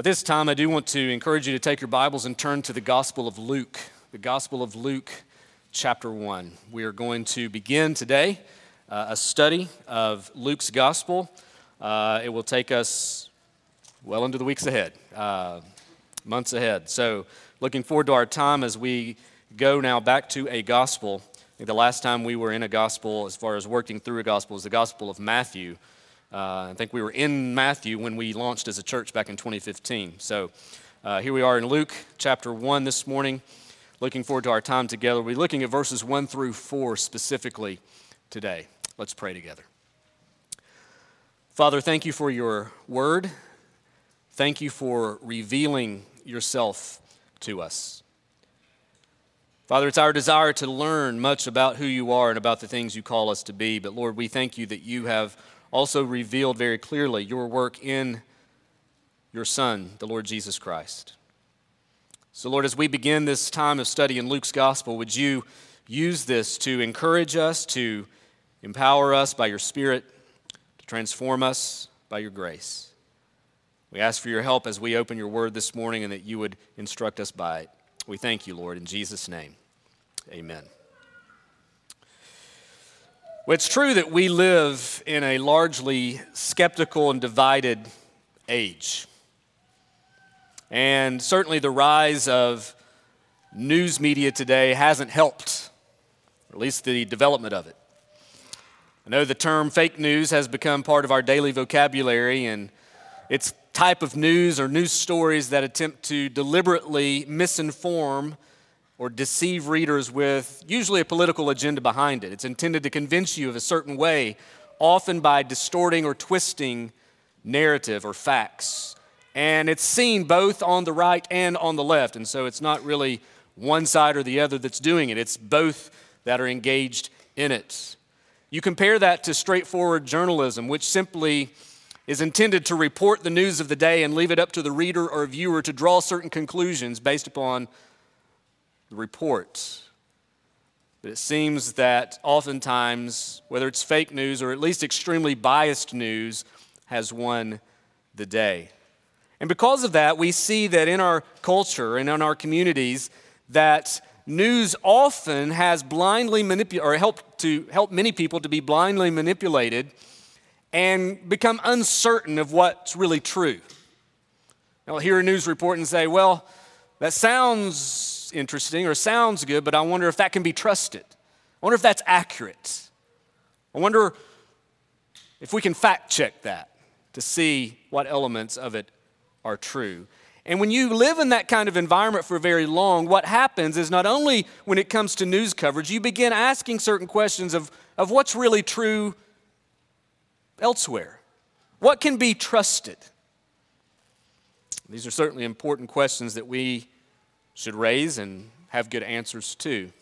But this time, I do want to encourage you to take your Bibles and turn to the Gospel of Luke, the Gospel of Luke, chapter 1. We are going to begin today uh, a study of Luke's Gospel. Uh, it will take us well into the weeks ahead, uh, months ahead. So, looking forward to our time as we go now back to a Gospel. The last time we were in a Gospel, as far as working through a Gospel, is the Gospel of Matthew. Uh, I think we were in Matthew when we launched as a church back in 2015. So uh, here we are in Luke chapter 1 this morning. Looking forward to our time together. We're looking at verses 1 through 4 specifically today. Let's pray together. Father, thank you for your word. Thank you for revealing yourself to us. Father, it's our desire to learn much about who you are and about the things you call us to be. But Lord, we thank you that you have also revealed very clearly your work in your Son, the Lord Jesus Christ. So, Lord, as we begin this time of study in Luke's gospel, would you use this to encourage us, to empower us by your Spirit, to transform us by your grace? We ask for your help as we open your word this morning and that you would instruct us by it. We thank you, Lord, in Jesus' name. Amen. Well, it's true that we live in a largely skeptical and divided age. And certainly the rise of news media today hasn't helped, or at least the development of it. I know the term fake news has become part of our daily vocabulary, and it's type of news or news stories that attempt to deliberately misinform or deceive readers with usually a political agenda behind it. It's intended to convince you of a certain way, often by distorting or twisting narrative or facts. And it's seen both on the right and on the left. And so it's not really one side or the other that's doing it, it's both that are engaged in it. You compare that to straightforward journalism, which simply is intended to report the news of the day and leave it up to the reader or viewer to draw certain conclusions based upon the report. But it seems that oftentimes, whether it's fake news or at least extremely biased news, has won the day. And because of that, we see that in our culture and in our communities, that news often has blindly manipulated, or helped to help many people to be blindly manipulated and become uncertain of what's really true. I'll hear a news report and say, well, that sounds interesting or sounds good, but I wonder if that can be trusted. I wonder if that's accurate. I wonder if we can fact check that to see what elements of it are true. And when you live in that kind of environment for very long, what happens is not only when it comes to news coverage, you begin asking certain questions of, of what's really true elsewhere. What can be trusted? These are certainly important questions that we should raise and have good answers to.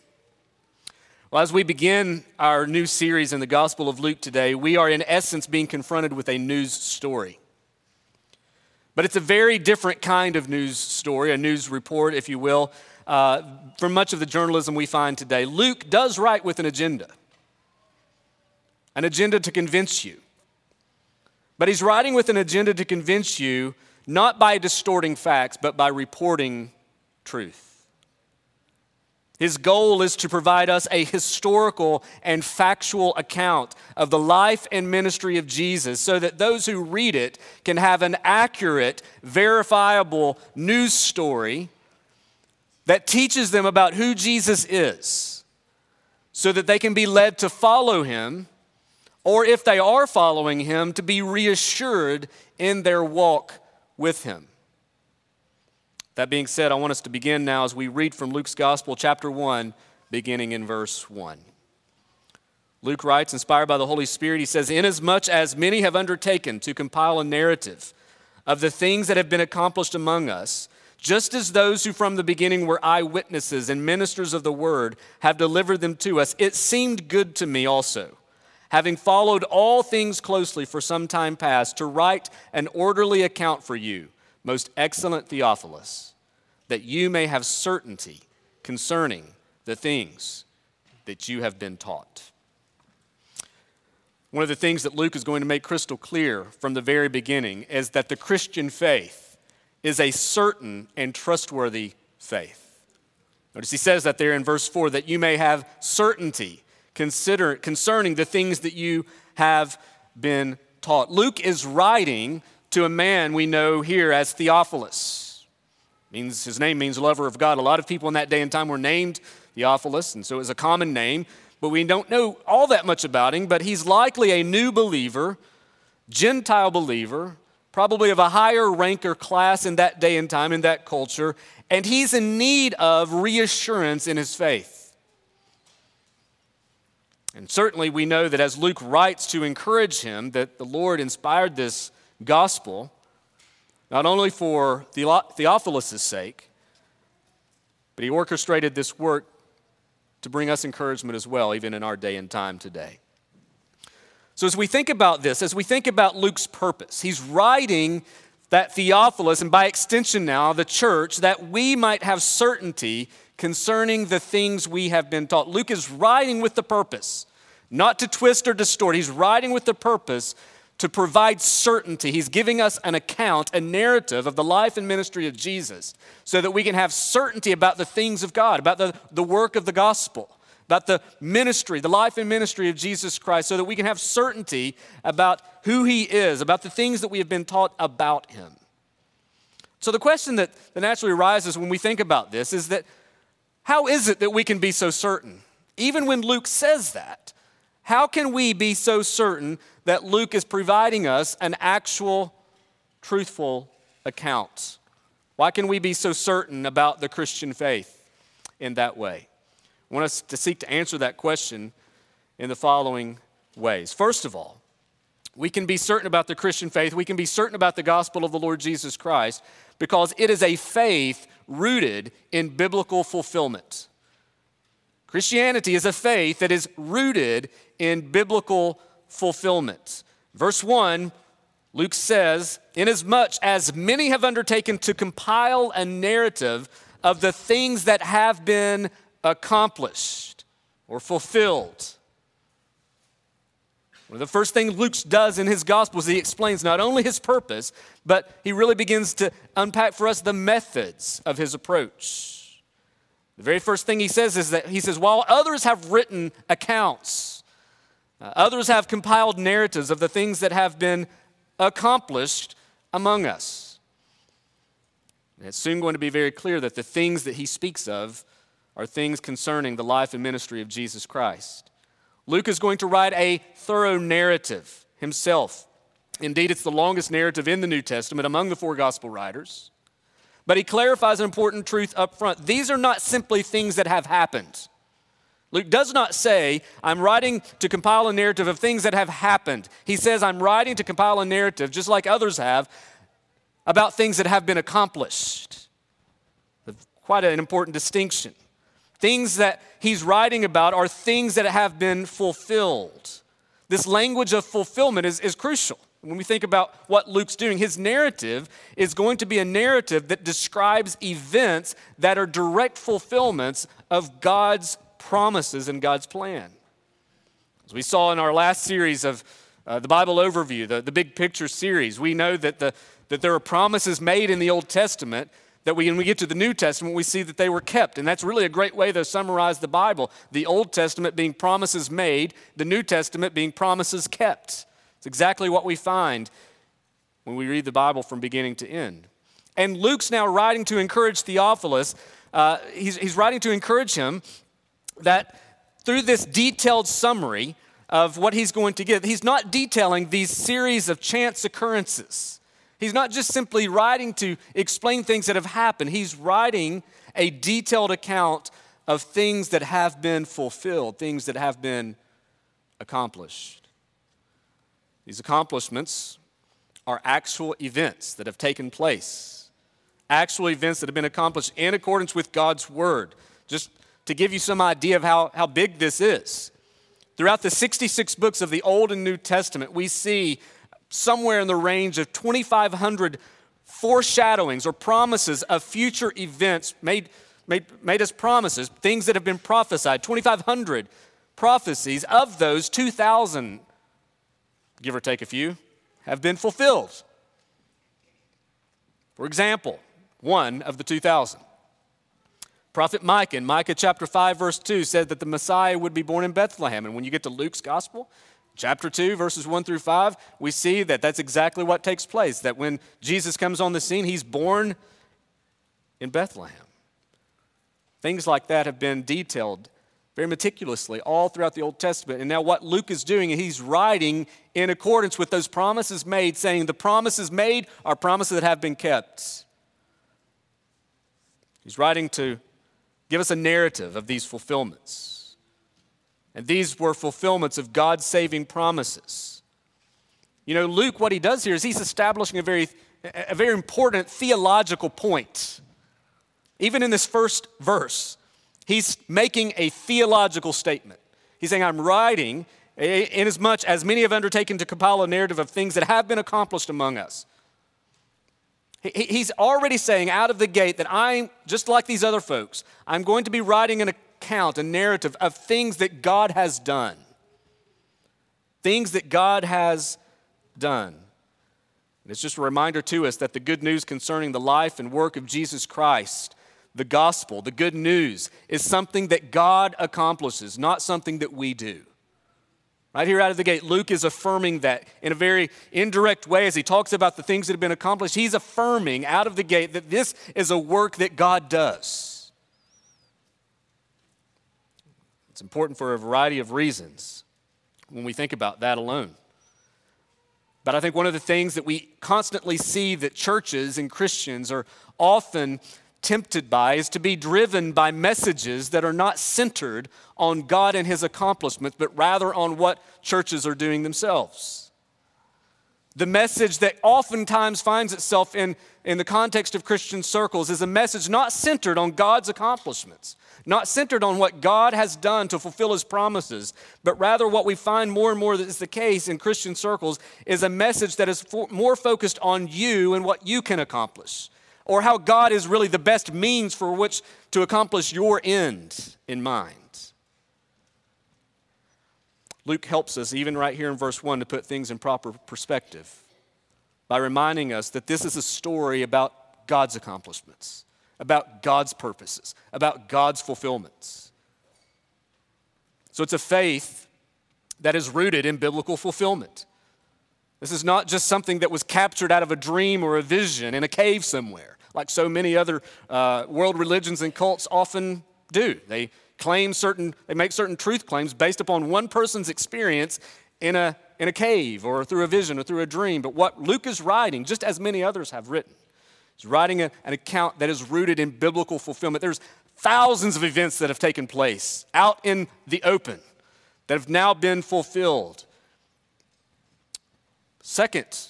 Well, as we begin our new series in the Gospel of Luke today, we are in essence being confronted with a news story. But it's a very different kind of news story, a news report, if you will, uh, from much of the journalism we find today. Luke does write with an agenda, an agenda to convince you. But he's writing with an agenda to convince you not by distorting facts, but by reporting truth. His goal is to provide us a historical and factual account of the life and ministry of Jesus so that those who read it can have an accurate, verifiable news story that teaches them about who Jesus is so that they can be led to follow him, or if they are following him, to be reassured in their walk with him. That being said, I want us to begin now as we read from Luke's Gospel, chapter 1, beginning in verse 1. Luke writes, inspired by the Holy Spirit, he says, Inasmuch as many have undertaken to compile a narrative of the things that have been accomplished among us, just as those who from the beginning were eyewitnesses and ministers of the word have delivered them to us, it seemed good to me also, having followed all things closely for some time past, to write an orderly account for you, most excellent Theophilus that you may have certainty concerning the things that you have been taught. One of the things that Luke is going to make crystal clear from the very beginning is that the Christian faith is a certain and trustworthy faith. Notice he says that there in verse 4 that you may have certainty consider, concerning the things that you have been taught. Luke is writing to a man we know here as Theophilus. Means his name means lover of God. A lot of people in that day and time were named Theophilus, and so it was a common name, but we don't know all that much about him, but he's likely a new believer, Gentile believer, probably of a higher rank or class in that day and time, in that culture, and he's in need of reassurance in his faith. And certainly we know that as Luke writes to encourage him, that the Lord inspired this gospel, not only for Theophilus' sake, but he orchestrated this work to bring us encouragement as well, even in our day and time today. So, as we think about this, as we think about Luke's purpose, he's writing that Theophilus, and by extension now, the church, that we might have certainty concerning the things we have been taught. Luke is writing with the purpose, not to twist or distort. He's writing with the purpose to provide certainty. He's giving us an account, a narrative of the life and ministry of Jesus, so that we can have certainty about the things of God, about the, the work of the gospel, about the ministry, the life and ministry of Jesus Christ, so that we can have certainty about who He is, about the things that we have been taught about Him. So, the question that, that naturally arises when we think about this is that how is it that we can be so certain? Even when Luke says that, how can we be so certain that Luke is providing us an actual, truthful account? Why can we be so certain about the Christian faith in that way? I want us to seek to answer that question in the following ways. First of all, we can be certain about the Christian faith, we can be certain about the gospel of the Lord Jesus Christ because it is a faith rooted in biblical fulfillment. Christianity is a faith that is rooted in biblical fulfillment. Verse 1, Luke says, Inasmuch as many have undertaken to compile a narrative of the things that have been accomplished or fulfilled. One of the first things Luke does in his gospel is he explains not only his purpose, but he really begins to unpack for us the methods of his approach. The very first thing he says is that he says, while others have written accounts, uh, others have compiled narratives of the things that have been accomplished among us. And it's soon going to be very clear that the things that he speaks of are things concerning the life and ministry of Jesus Christ. Luke is going to write a thorough narrative himself. Indeed, it's the longest narrative in the New Testament among the four gospel writers. But he clarifies an important truth up front. These are not simply things that have happened. Luke does not say, I'm writing to compile a narrative of things that have happened. He says, I'm writing to compile a narrative, just like others have, about things that have been accomplished. Quite an important distinction. Things that he's writing about are things that have been fulfilled. This language of fulfillment is, is crucial. When we think about what Luke's doing, his narrative is going to be a narrative that describes events that are direct fulfillments of God's promises and God's plan. As we saw in our last series of uh, the Bible overview, the, the big picture series, we know that, the, that there are promises made in the Old Testament that we, when we get to the New Testament, we see that they were kept. And that's really a great way to summarize the Bible. The Old Testament being promises made, the New Testament being promises kept. It's exactly what we find when we read the Bible from beginning to end. And Luke's now writing to encourage Theophilus. Uh, he's, he's writing to encourage him that through this detailed summary of what he's going to give, he's not detailing these series of chance occurrences. He's not just simply writing to explain things that have happened, he's writing a detailed account of things that have been fulfilled, things that have been accomplished. These accomplishments are actual events that have taken place, actual events that have been accomplished in accordance with God's word. Just to give you some idea of how, how big this is. Throughout the 66 books of the Old and New Testament, we see somewhere in the range of 2,500 foreshadowings or promises of future events made, made, made as promises, things that have been prophesied. 2,500 prophecies. Of those, 2,000, give or take a few, have been fulfilled. For example, one of the 2,000. Prophet Micah in Micah chapter 5, verse 2 said that the Messiah would be born in Bethlehem. And when you get to Luke's gospel, chapter 2, verses 1 through 5, we see that that's exactly what takes place. That when Jesus comes on the scene, he's born in Bethlehem. Things like that have been detailed very meticulously all throughout the Old Testament. And now, what Luke is doing, he's writing in accordance with those promises made, saying the promises made are promises that have been kept. He's writing to give us a narrative of these fulfillments. And these were fulfillments of God's saving promises. You know, Luke, what he does here is he's establishing a very, a very important theological point. Even in this first verse, He's making a theological statement. He's saying, I'm writing inasmuch as many have undertaken to compile a narrative of things that have been accomplished among us. He's already saying out of the gate that I'm, just like these other folks, I'm going to be writing an account, a narrative of things that God has done. Things that God has done. And it's just a reminder to us that the good news concerning the life and work of Jesus Christ the gospel, the good news, is something that God accomplishes, not something that we do. Right here out of the gate, Luke is affirming that in a very indirect way as he talks about the things that have been accomplished. He's affirming out of the gate that this is a work that God does. It's important for a variety of reasons when we think about that alone. But I think one of the things that we constantly see that churches and Christians are often tempted by is to be driven by messages that are not centered on God and His accomplishments, but rather on what churches are doing themselves. The message that oftentimes finds itself in, in the context of Christian circles is a message not centered on God's accomplishments, not centered on what God has done to fulfill His promises, but rather what we find more and more that is the case in Christian circles is a message that is for, more focused on you and what you can accomplish or how God is really the best means for which to accomplish your end in mind. Luke helps us, even right here in verse 1, to put things in proper perspective by reminding us that this is a story about God's accomplishments, about God's purposes, about God's fulfillments. So it's a faith that is rooted in biblical fulfillment. This is not just something that was captured out of a dream or a vision in a cave somewhere like so many other uh, world religions and cults often do. They claim certain, they make certain truth claims based upon one person's experience in a, in a cave or through a vision or through a dream. But what Luke is writing, just as many others have written, is writing a, an account that is rooted in biblical fulfillment. There's thousands of events that have taken place out in the open that have now been fulfilled. Second,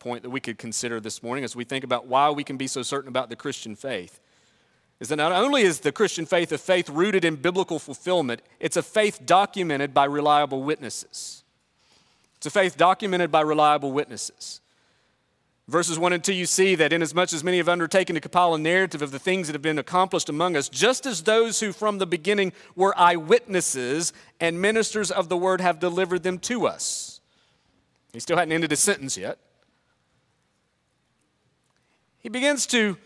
point that we could consider this morning as we think about why we can be so certain about the Christian faith is that not only is the Christian faith a faith rooted in biblical fulfillment, it's a faith documented by reliable witnesses. It's a faith documented by reliable witnesses. Verses 1 and 2, you see that inasmuch as many have undertaken to compile a narrative of the things that have been accomplished among us, just as those who from the beginning were eyewitnesses and ministers of the word have delivered them to us. He still hadn't ended his sentence yet he begins to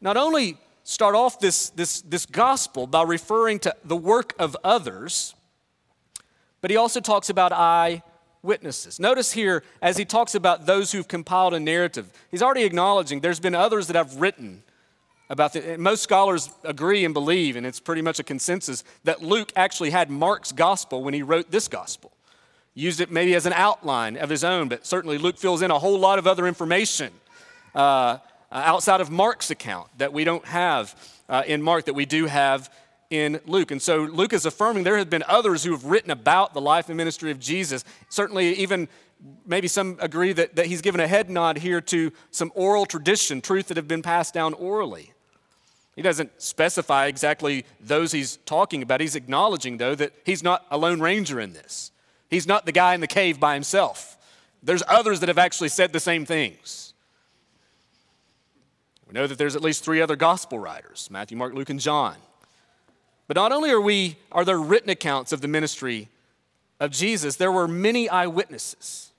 not only start off this, this, this gospel by referring to the work of others, but he also talks about eyewitnesses. Notice here, as he talks about those who've compiled a narrative, he's already acknowledging there's been others that have written about the, most scholars agree and believe, and it's pretty much a consensus, that Luke actually had Mark's gospel when he wrote this gospel. Used it maybe as an outline of his own, but certainly Luke fills in a whole lot of other information uh, outside of Mark's account that we don't have uh, in Mark that we do have in Luke. And so Luke is affirming there have been others who have written about the life and ministry of Jesus. Certainly, even maybe some agree that, that he's given a head nod here to some oral tradition, truth that have been passed down orally. He doesn't specify exactly those he's talking about. He's acknowledging, though, that he's not a lone ranger in this. He's not the guy in the cave by himself. There's others that have actually said the same things. We know that there's at least three other gospel writers Matthew, Mark, Luke, and John. But not only are, we, are there written accounts of the ministry of Jesus, there were many eyewitnesses.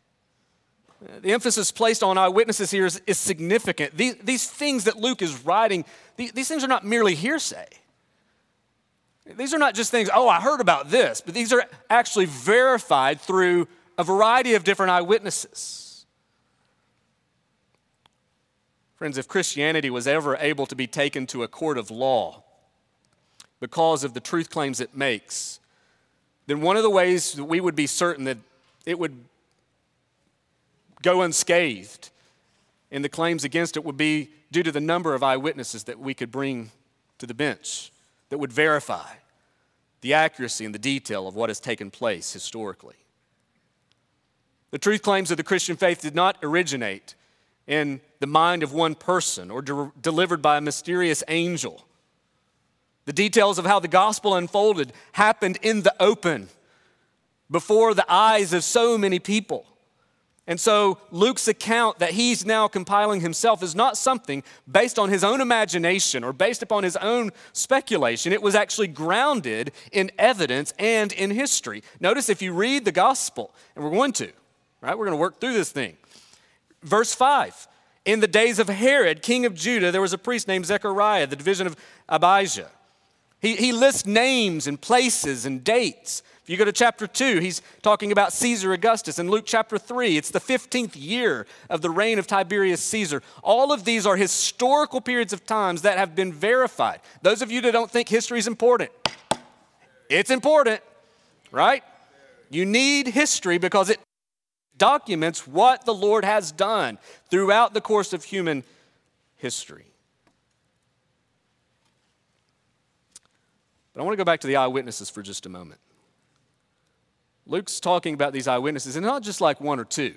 The emphasis placed on eyewitnesses here is, is significant. These, these, things that Luke is writing, these, these things are not merely hearsay. These are not just things, oh, I heard about this, but these are actually verified through a variety of different eyewitnesses. Friends, if Christianity was ever able to be taken to a court of law because of the truth claims it makes, then one of the ways that we would be certain that it would go unscathed in the claims against it would be due to the number of eyewitnesses that we could bring to the bench that would verify the accuracy and the detail of what has taken place historically. The truth claims of the Christian faith did not originate in the mind of one person or de- delivered by a mysterious angel. The details of how the gospel unfolded happened in the open before the eyes of so many people. And so Luke's account that he's now compiling himself is not something based on his own imagination or based upon his own speculation. It was actually grounded in evidence and in history. Notice if you read the gospel, and we're going to, right? We're going to work through this thing. Verse 5 In the days of Herod, king of Judah, there was a priest named Zechariah, the division of Abijah. He, he lists names and places and dates. If you go to chapter 2, he's talking about Caesar Augustus. In Luke chapter 3, it's the 15th year of the reign of Tiberius Caesar. All of these are historical periods of times that have been verified. Those of you that don't think history is important, it's important, right? You need history because it documents what the Lord has done throughout the course of human history. But I want to go back to the eyewitnesses for just a moment. Luke's talking about these eyewitnesses, and not just like one or two.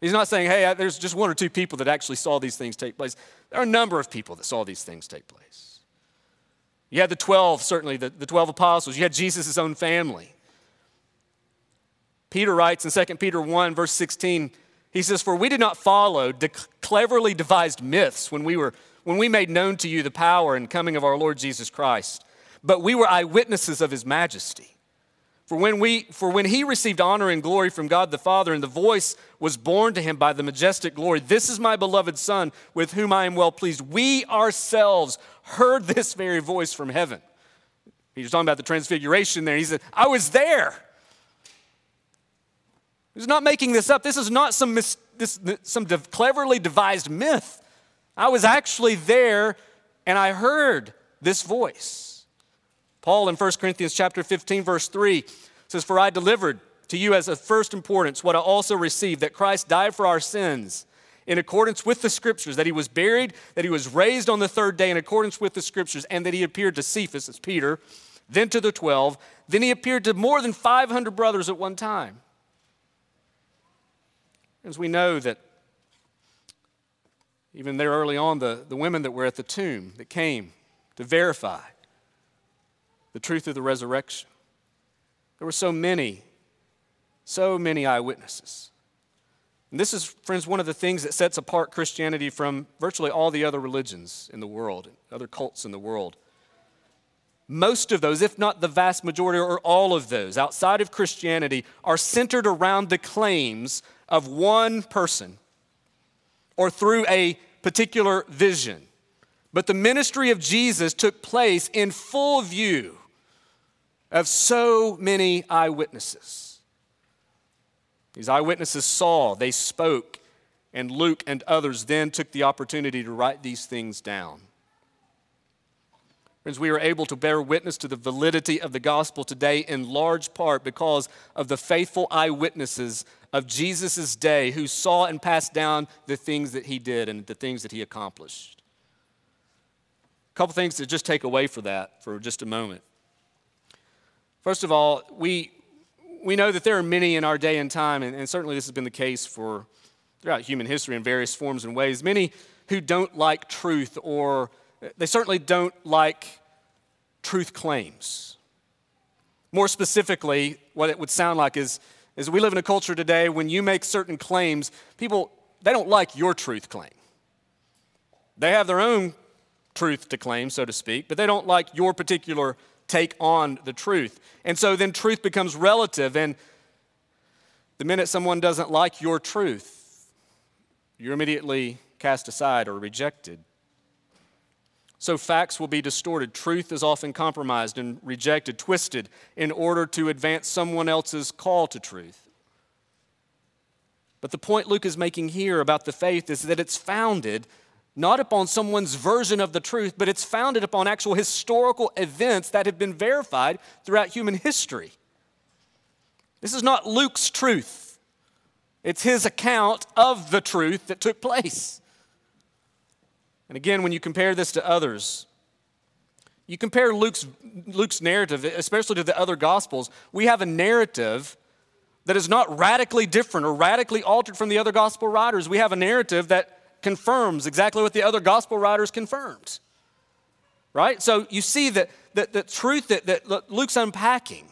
He's not saying, hey, there's just one or two people that actually saw these things take place. There are a number of people that saw these things take place. You had the 12, certainly, the, the 12 apostles. You had Jesus' own family. Peter writes in 2 Peter 1, verse 16, he says, For we did not follow de- cleverly devised myths when we, were, when we made known to you the power and coming of our Lord Jesus Christ, but we were eyewitnesses of his majesty. For when, we, for when he received honor and glory from God the Father, and the voice was borne to him by the majestic glory, This is my beloved Son, with whom I am well pleased. We ourselves heard this very voice from heaven. He was talking about the transfiguration there. He said, I was there. He's not making this up. This is not some, mis- this, some de- cleverly devised myth. I was actually there and I heard this voice. Paul in 1 Corinthians chapter 15 verse 3 says for I delivered to you as of first importance what I also received that Christ died for our sins in accordance with the scriptures that he was buried that he was raised on the third day in accordance with the scriptures and that he appeared to Cephas as Peter then to the 12 then he appeared to more than 500 brothers at one time as we know that even there early on the, the women that were at the tomb that came to verify the truth of the resurrection. There were so many, so many eyewitnesses. And this is, friends, one of the things that sets apart Christianity from virtually all the other religions in the world, other cults in the world. Most of those, if not the vast majority or all of those outside of Christianity, are centered around the claims of one person or through a particular vision. But the ministry of Jesus took place in full view of so many eyewitnesses. These eyewitnesses saw, they spoke, and Luke and others then took the opportunity to write these things down. Friends, we are able to bear witness to the validity of the gospel today in large part because of the faithful eyewitnesses of Jesus' day who saw and passed down the things that he did and the things that he accomplished. A couple things to just take away for that for just a moment. First of all, we, we know that there are many in our day and time, and, and certainly this has been the case for throughout human history in various forms and ways, many who don't like truth or they certainly don't like truth claims. More specifically, what it would sound like is, is we live in a culture today when you make certain claims, people, they don't like your truth claim. They have their own truth to claim, so to speak, but they don't like your particular take on the truth. And so then truth becomes relative. And the minute someone doesn't like your truth, you're immediately cast aside or rejected. So facts will be distorted. Truth is often compromised and rejected, twisted, in order to advance someone else's call to truth. But the point Luke is making here about the faith is that it's founded not upon someone's version of the truth, but it's founded upon actual historical events that have been verified throughout human history. This is not Luke's truth, it's his account of the truth that took place. And again, when you compare this to others, you compare Luke's, Luke's narrative, especially to the other gospels, we have a narrative that is not radically different or radically altered from the other gospel writers. We have a narrative that confirms exactly what the other gospel writers confirmed. Right? So you see that the, the truth that, that Luke's unpacking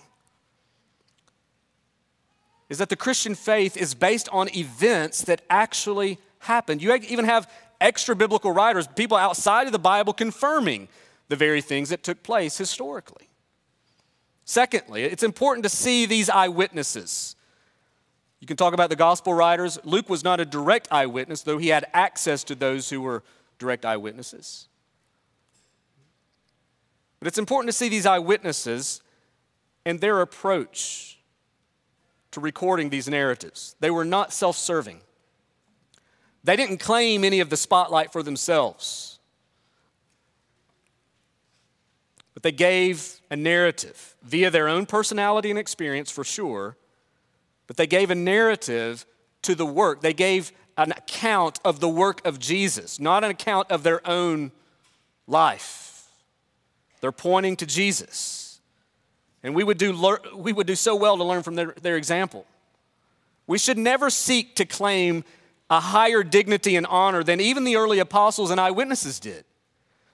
is that the Christian faith is based on events that actually happened. You even have extra biblical writers, people outside of the Bible, confirming the very things that took place historically. Secondly, it's important to see these eyewitnesses. You can talk about the gospel writers. Luke was not a direct eyewitness, though he had access to those who were direct eyewitnesses. But it's important to see these eyewitnesses and their approach to recording these narratives. They were not self serving, they didn't claim any of the spotlight for themselves. But they gave a narrative via their own personality and experience for sure but they gave a narrative to the work. They gave an account of the work of Jesus, not an account of their own life. They're pointing to Jesus. And we would do, we would do so well to learn from their, their example. We should never seek to claim a higher dignity and honor than even the early apostles and eyewitnesses did.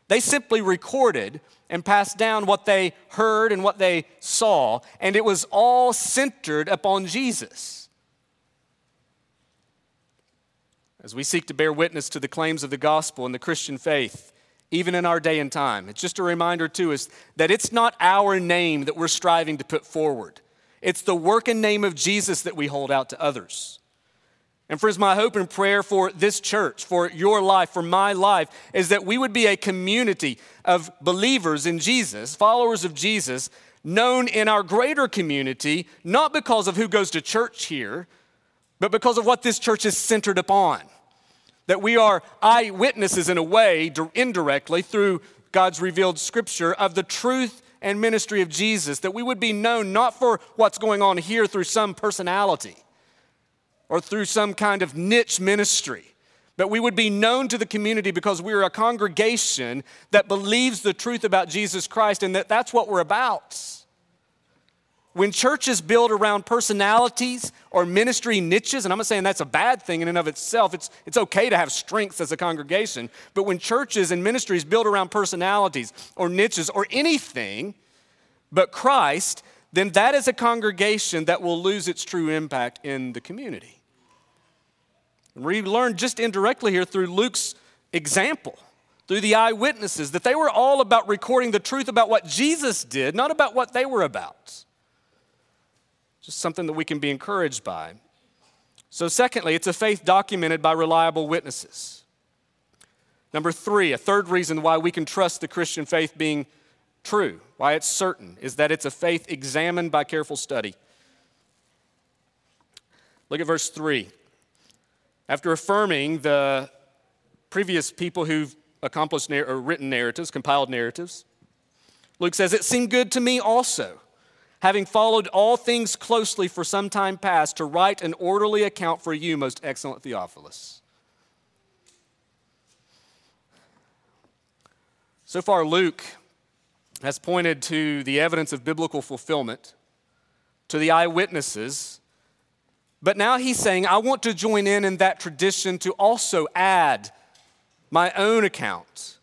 They simply recorded and passed down what they heard and what they saw, and it was all centered upon Jesus. As we seek to bear witness to the claims of the gospel and the Christian faith, even in our day and time, it's just a reminder to us that it's not our name that we're striving to put forward. It's the work and name of Jesus that we hold out to others. And friends, my hope and prayer for this church, for your life, for my life, is that we would be a community of believers in Jesus, followers of Jesus, known in our greater community, not because of who goes to church here, but because of what this church is centered upon. That we are eyewitnesses in a way, indirectly, through God's revealed scripture, of the truth and ministry of Jesus. That we would be known not for what's going on here through some personality or through some kind of niche ministry. But we would be known to the community because we're a congregation that believes the truth about Jesus Christ and that that's what we're about. When churches build around personalities or ministry niches, and I'm not saying that's a bad thing in and of itself, it's, it's okay to have strengths as a congregation, but when churches and ministries build around personalities or niches or anything but Christ, then that is a congregation that will lose its true impact in the community. We learn just indirectly here through Luke's example, through the eyewitnesses, that they were all about recording the truth about what Jesus did, not about what they were about. Just something that we can be encouraged by. So, secondly, it's a faith documented by reliable witnesses. Number three, a third reason why we can trust the Christian faith being true, why it's certain, is that it's a faith examined by careful study. Look at verse 3. After affirming the previous people who've accomplished narr- or written narratives, compiled narratives, Luke says, It seemed good to me also, having followed all things closely for some time past, to write an orderly account for you, most excellent Theophilus. So far, Luke has pointed to the evidence of biblical fulfillment, to the eyewitnesses, but now he's saying, I want to join in in that tradition to also add my own account.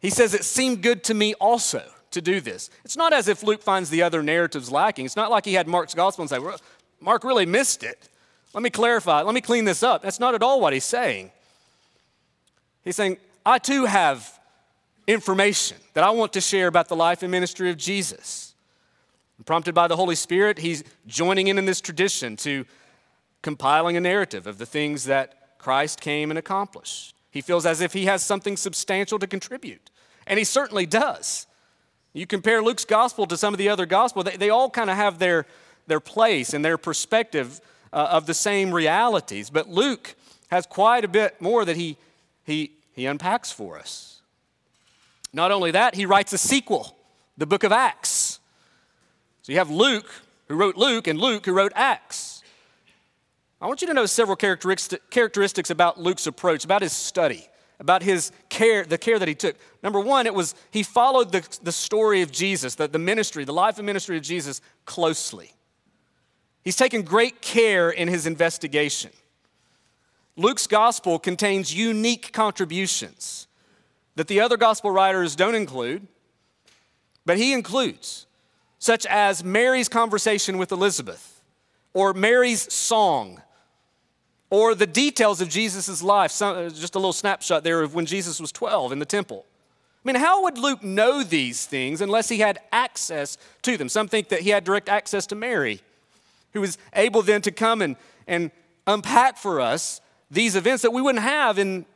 He says, It seemed good to me also to do this. It's not as if Luke finds the other narratives lacking. It's not like he had Mark's gospel and say, well, Mark really missed it. Let me clarify. Let me clean this up. That's not at all what he's saying. He's saying, I too have information that I want to share about the life and ministry of Jesus. prompted by the Holy Spirit, he's joining in in this tradition to compiling a narrative of the things that Christ came and accomplished. He feels as if he has something substantial to contribute, and he certainly does. You compare Luke's gospel to some of the other gospels, they, they all kind of have their, their place and their perspective uh, of the same realities. But Luke has quite a bit more that he, he, he unpacks for us. Not only that, he writes a sequel, the book of Acts. So you have Luke, who wrote Luke, and Luke, who wrote Acts. I want you to know several characteristics about Luke's approach, about his study, about his care, the care that he took. Number one, it was he followed the, the story of Jesus, the, the ministry, the life and ministry of Jesus closely. He's taken great care in his investigation. Luke's gospel contains unique contributions that the other gospel writers don't include, but he includes, such as Mary's conversation with Elizabeth, or Mary's song, or the details of Jesus' life. Some, uh, just a little snapshot there of when Jesus was 12 in the temple. I mean, how would Luke know these things unless he had access to them? Some think that he had direct access to Mary, who was able then to come and, and unpack for us these events that we wouldn't have in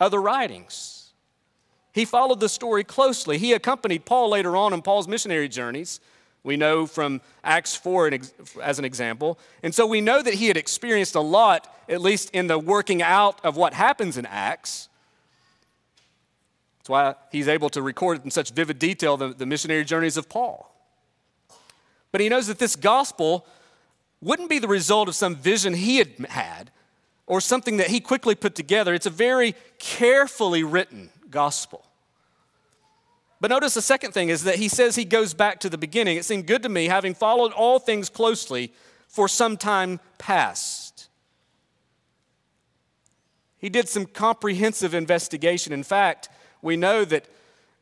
other writings. He followed the story closely. He accompanied Paul later on in Paul's missionary journeys. We know from Acts 4 as an example. And so we know that he had experienced a lot, at least in the working out of what happens in Acts. That's why he's able to record in such vivid detail the, the missionary journeys of Paul. But he knows that this gospel wouldn't be the result of some vision he had had, or something that he quickly put together. It's a very carefully written gospel. But notice the second thing is that he says he goes back to the beginning. It seemed good to me, having followed all things closely for some time past. He did some comprehensive investigation. In fact, we know that,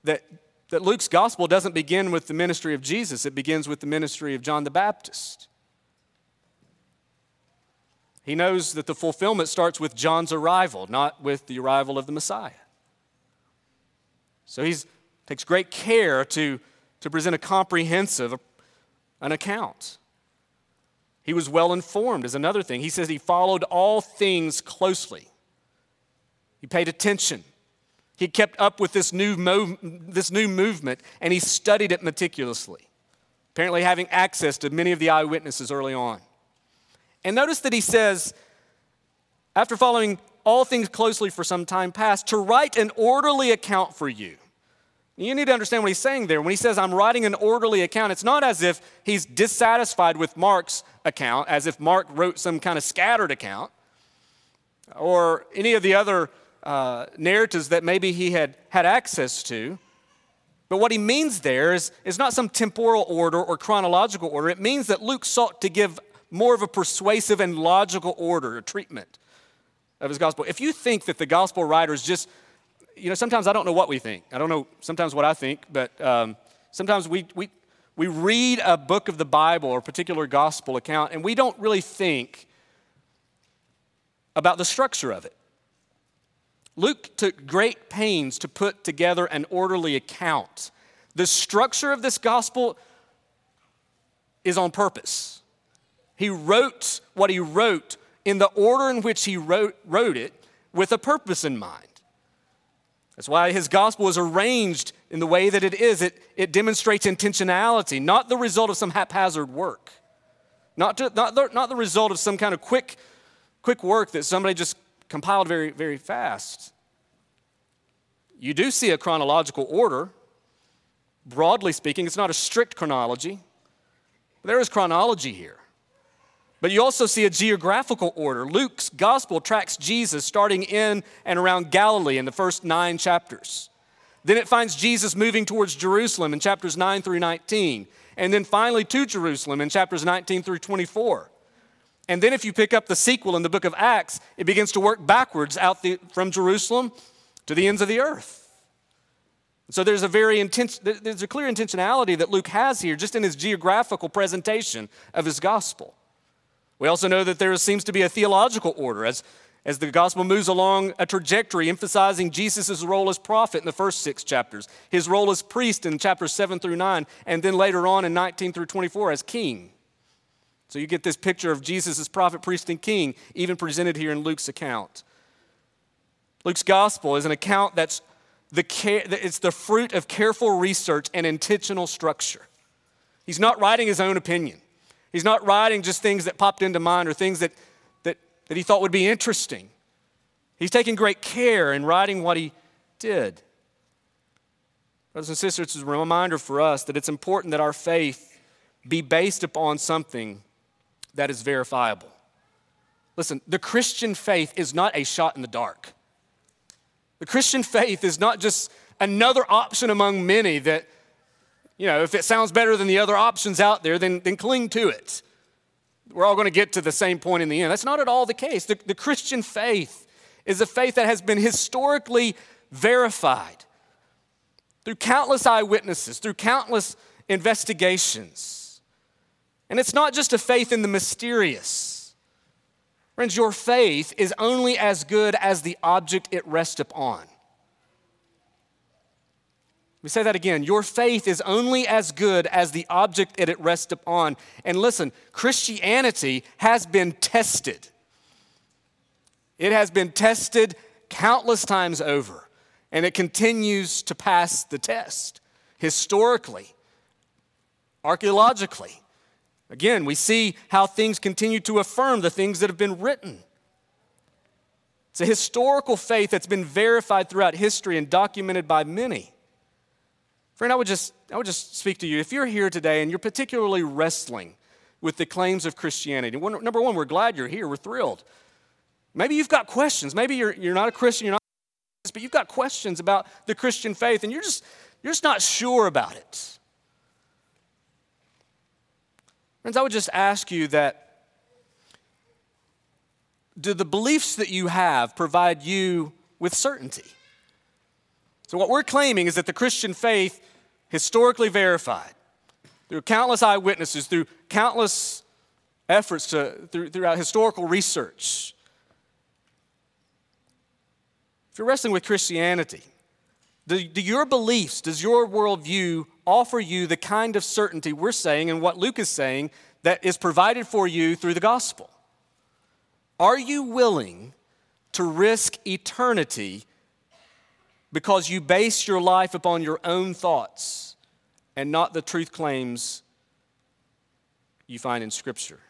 that, that Luke's gospel doesn't begin with the ministry of Jesus, it begins with the ministry of John the Baptist. He knows that the fulfillment starts with John's arrival, not with the arrival of the Messiah. So he takes great care to, to present a comprehensive an account. He was well informed, is another thing. He says he followed all things closely. He paid attention. He kept up with this new, mov- this new movement and he studied it meticulously, apparently having access to many of the eyewitnesses early on. And notice that he says, after following all things closely for some time past, to write an orderly account for you. You need to understand what he's saying there. When he says, I'm writing an orderly account, it's not as if he's dissatisfied with Mark's account, as if Mark wrote some kind of scattered account, or any of the other uh, narratives that maybe he had had access to. But what he means there is, is not some temporal order or chronological order. It means that Luke sought to give more of a persuasive and logical order or treatment of his gospel. If you think that the gospel writers just, you know, sometimes I don't know what we think. I don't know sometimes what I think, but um, sometimes we, we, we read a book of the Bible or a particular gospel account and we don't really think about the structure of it. Luke took great pains to put together an orderly account. The structure of this gospel is on purpose. He wrote what he wrote in the order in which he wrote, wrote it with a purpose in mind. That's why his gospel is arranged in the way that it is. It, it demonstrates intentionality, not the result of some haphazard work, not, to, not, the, not the result of some kind of quick, quick work that somebody just compiled very, very fast. You do see a chronological order. Broadly speaking, it's not a strict chronology, but there is chronology here. But you also see a geographical order. Luke's gospel tracks Jesus starting in and around Galilee in the first nine chapters. Then it finds Jesus moving towards Jerusalem in chapters 9 through 19. And then finally to Jerusalem in chapters 19 through 24. And then if you pick up the sequel in the book of Acts, it begins to work backwards out the, from Jerusalem to the ends of the earth. So there's a very intense, there's a clear intentionality that Luke has here just in his geographical presentation of his gospel. We also know that there seems to be a theological order as, as the gospel moves along a trajectory emphasizing Jesus' role as prophet in the first six chapters, his role as priest in chapters 7 through 9, and then later on in 19 through 24 as king. So you get this picture of Jesus as prophet, priest, and king, even presented here in Luke's account. Luke's gospel is an account that's the care, it's the fruit of careful research and intentional structure. He's not writing his own opinion. He's not writing just things that popped into mind or things that, that, that he thought would be interesting. He's taking great care in writing what he did. Brothers and sisters, it's a reminder for us that it's important that our faith be based upon something that is verifiable. Listen, the Christian faith is not a shot in the dark. The Christian faith is not just another option among many that, you know, if it sounds better than the other options out there, then, then cling to it. We're all going to get to the same point in the end. That's not at all the case. The, the Christian faith is a faith that has been historically verified through countless eyewitnesses, through countless investigations. And it's not just a faith in the mysterious. Friends, your faith is only as good as the object it rests upon. Let me say that again. Your faith is only as good as the object that it rests upon. And listen, Christianity has been tested. It has been tested countless times over, and it continues to pass the test historically, archaeologically, Again, we see how things continue to affirm the things that have been written. It's a historical faith that's been verified throughout history and documented by many. Friend, I would just, I would just speak to you. If you're here today and you're particularly wrestling with the claims of Christianity, number one, we're glad you're here. We're thrilled. Maybe you've got questions. Maybe you're, you're not a Christian, you're not, but you've got questions about the Christian faith and you're just, you're just not sure about it. Friends, I would just ask you that do the beliefs that you have provide you with certainty? So, what we're claiming is that the Christian faith, historically verified through countless eyewitnesses, through countless efforts to, through, throughout historical research, if you're wrestling with Christianity, do, do your beliefs, does your worldview offer you the kind of certainty we're saying and what Luke is saying that is provided for you through the gospel? Are you willing to risk eternity because you base your life upon your own thoughts and not the truth claims you find in Scripture?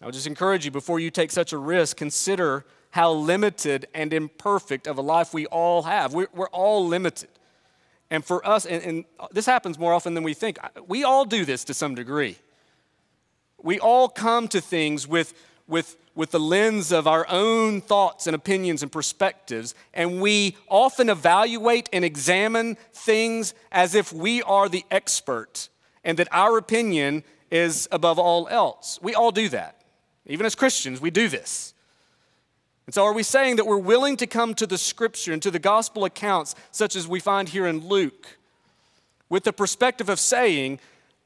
I would just encourage you before you take such a risk, consider how limited and imperfect of a life we all have. We're, we're all limited. And for us, and, and, this happens more often than we think, we all do this to some degree. We all come to things with, with, with the lens of our own thoughts and opinions and perspectives, and we often evaluate and examine things as if we are the expert and that our opinion is above all else. We all do that. Even as Christians, we do this. And so, are we saying that we're willing to come to the scripture and to the gospel accounts, such as we find here in Luke, with the perspective of saying,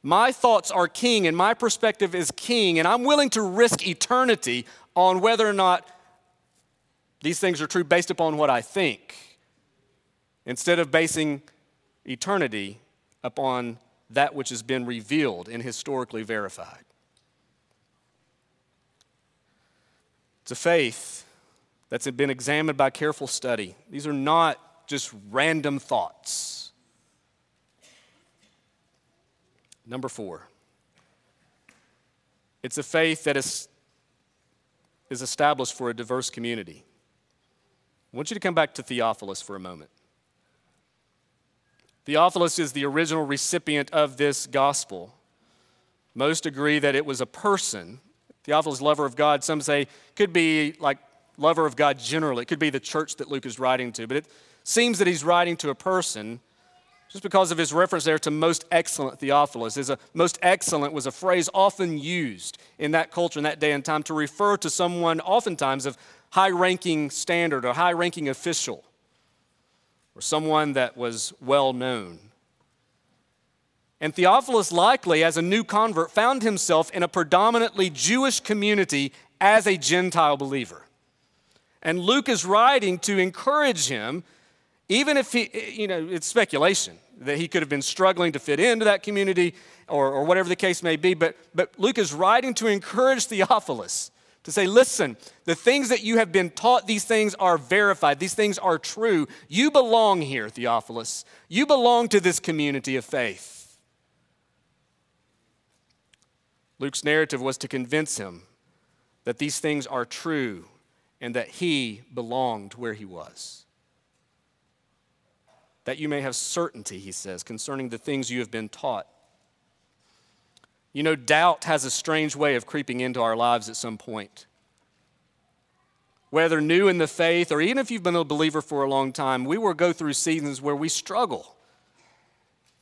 my thoughts are king and my perspective is king, and I'm willing to risk eternity on whether or not these things are true based upon what I think, instead of basing eternity upon that which has been revealed and historically verified. It's a faith that's been examined by careful study. These are not just random thoughts. Number four, it's a faith that is, is established for a diverse community. I want you to come back to Theophilus for a moment. Theophilus is the original recipient of this gospel. Most agree that it was a person. Theophilus, lover of God, some say could be like lover of God generally. It could be the church that Luke is writing to, but it seems that he's writing to a person just because of his reference there to most excellent Theophilus. Is a most excellent was a phrase often used in that culture in that day and time to refer to someone oftentimes of high ranking standard or high ranking official or someone that was well known. And Theophilus, likely as a new convert, found himself in a predominantly Jewish community as a Gentile believer. And Luke is writing to encourage him, even if he, you know, it's speculation that he could have been struggling to fit into that community or, or whatever the case may be. But, but Luke is writing to encourage Theophilus To say, listen, the things that you have been taught, these things are verified, these things are true. You belong here, Theophilus. You belong to this community of faith. Luke's narrative was to convince him that these things are true and that he belonged where he was. That you may have certainty, he says, concerning the things you have been taught. You know, doubt has a strange way of creeping into our lives at some point. Whether new in the faith or even if you've been a believer for a long time, we will go through seasons where we struggle.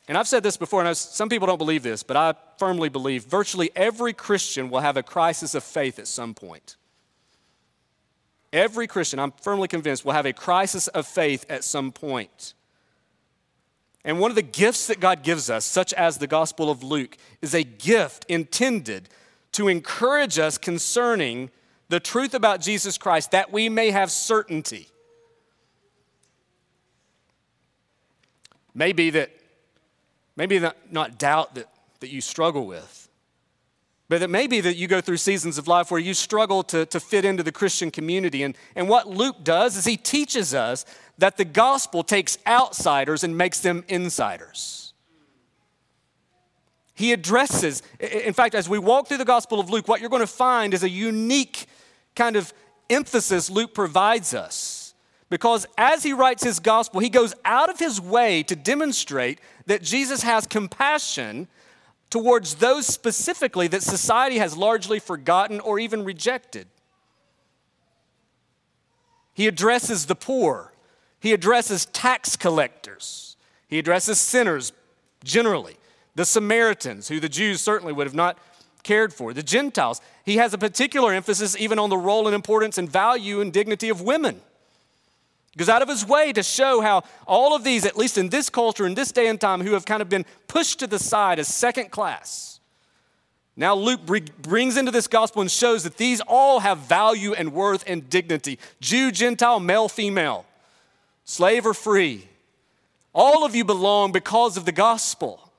And I've said this before, and some people don't believe this, but I firmly believe virtually every Christian will have a crisis of faith at some point. Every Christian, I'm firmly convinced, will have a crisis of faith at some point. And one of the gifts that God gives us, such as the Gospel of Luke, is a gift intended to encourage us concerning the truth about Jesus Christ that we may have certainty. Maybe that, maybe not, not doubt that, that you struggle with, but that maybe that you go through seasons of life where you struggle to, to fit into the Christian community. And, and what Luke does is he teaches us that the gospel takes outsiders and makes them insiders. He addresses, in fact, as we walk through the Gospel of Luke, what you're going to find is a unique kind of emphasis Luke provides us. Because as he writes his gospel, he goes out of his way to demonstrate that Jesus has compassion towards those specifically that society has largely forgotten or even rejected. He addresses the poor, he addresses tax collectors, he addresses sinners generally, the Samaritans, who the Jews certainly would have not cared for, the Gentiles. He has a particular emphasis even on the role and importance and value and dignity of women. Goes out of his way to show how all of these, at least in this culture, in this day and time, who have kind of been pushed to the side as second class. Now, Luke brings into this gospel and shows that these all have value and worth and dignity. Jew, Gentile, male, female, slave or free. All of you belong because of the gospel.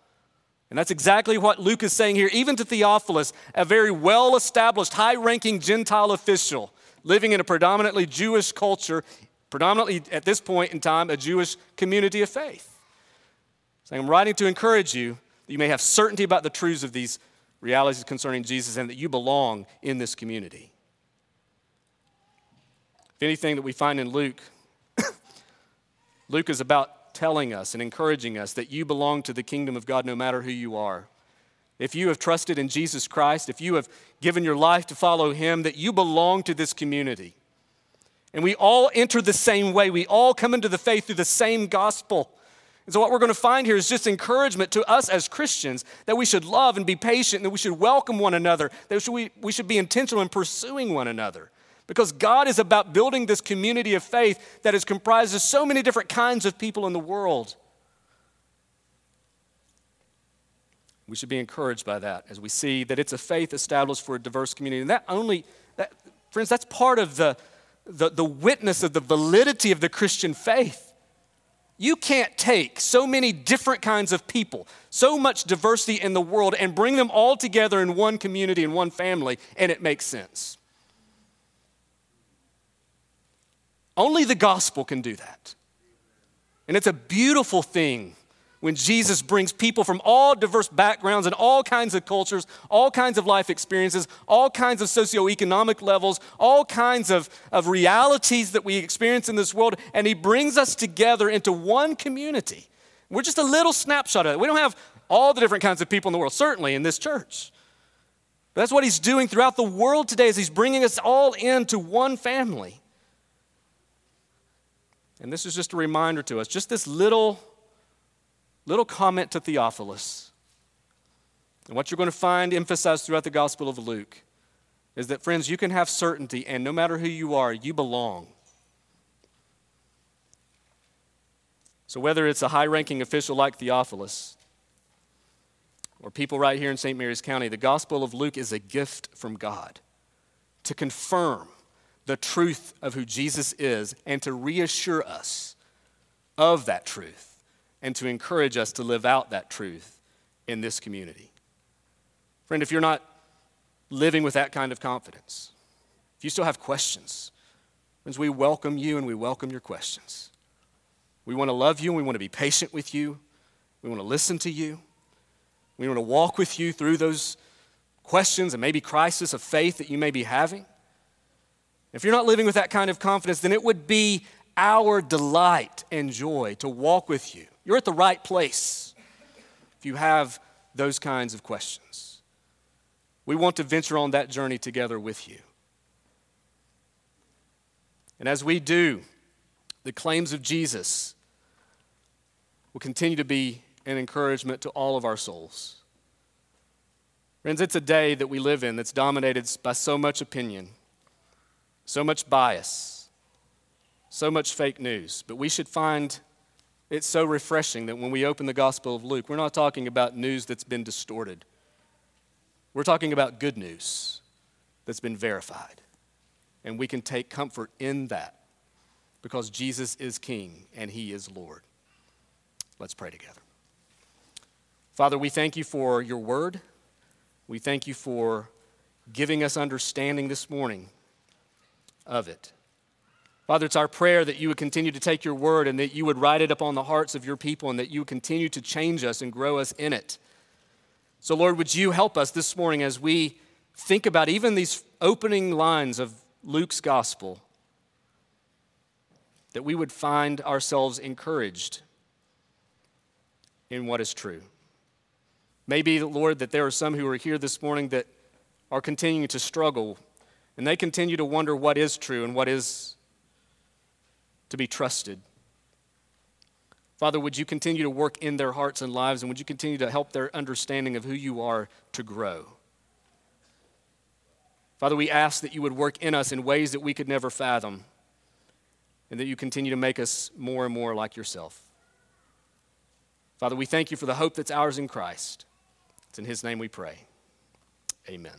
And that's exactly what Luke is saying here, even to Theophilus, a very well established, high ranking Gentile official living in a predominantly Jewish culture predominantly at this point in time, a Jewish community of faith. Saying, I'm writing to encourage you that you may have certainty about the truths of these realities concerning Jesus and that you belong in this community. If anything that we find in Luke, Luke is about telling us and encouraging us that you belong to the kingdom of God no matter who you are. If you have trusted in Jesus Christ, if you have given your life to follow Him, that you belong to this community. And we all enter the same way. We all come into the faith through the same gospel. And so, what we're going to find here is just encouragement to us as Christians that we should love and be patient, and that we should welcome one another, that we, we should be intentional in pursuing one another. Because God is about building this community of faith that is comprised of so many different kinds of people in the world. We should be encouraged by that as we see that it's a faith established for a diverse community. And that only, that, friends, that's part of the, the, the witness of the validity of the Christian faith. You can't take so many different kinds of people, so much diversity in the world, and bring them all together in one community, in one family, and it makes sense. Only the gospel can do that. And it's a beautiful thing when Jesus brings people from all diverse backgrounds and all kinds of cultures, all kinds of life experiences, all kinds of socioeconomic levels, all kinds of, of realities that we experience in this world, and he brings us together into one community. We're just a little snapshot of it. We don't have all the different kinds of people in the world, certainly in this church. But that's what he's doing throughout the world today is he's bringing us all into one family. And this is just a reminder to us, just this little little comment to Theophilus. And what you're going to find emphasized throughout the Gospel of Luke is that, friends, you can have certainty, and no matter who you are, you belong. So, whether it's a high ranking official like Theophilus or people right here in St. Mary's County, the Gospel of Luke is a gift from God to confirm the truth of who Jesus is and to reassure us of that truth and to encourage us to live out that truth in this community. Friend, if you're not living with that kind of confidence, if you still have questions, friends, we welcome you and we welcome your questions. We want to love you and we want to be patient with you. We want to listen to you. We want to walk with you through those questions and maybe crisis of faith that you may be having. If you're not living with that kind of confidence, then it would be our delight and joy to walk with you. You're at the right place if you have those kinds of questions. We want to venture on that journey together with you. And as we do, the claims of Jesus will continue to be an encouragement to all of our souls. Friends, it's a day that we live in that's dominated by so much opinion, so much bias, so much fake news. But we should find it so refreshing that when we open the Gospel of Luke, we're not talking about news that's been distorted. We're talking about good news that's been verified. And we can take comfort in that because Jesus is King and He is Lord. Let's pray together. Father, we thank you for your word. We thank you for giving us understanding this morning of it. Father, it's our prayer that you would continue to take your word and that you would write it upon the hearts of your people and that you would continue to change us and grow us in it. So, Lord, would you help us this morning as we think about even these opening lines of Luke's gospel, that we would find ourselves encouraged in what is true. Maybe, Lord, that there are some who are here this morning that are continuing to struggle and they continue to wonder what is true and what is to be trusted. Father, would you continue to work in their hearts and lives and would you continue to help their understanding of who you are to grow? Father, we ask that you would work in us in ways that we could never fathom and that you continue to make us more and more like yourself. Father, we thank you for the hope that's ours in Christ. It's in his name we pray. Amen.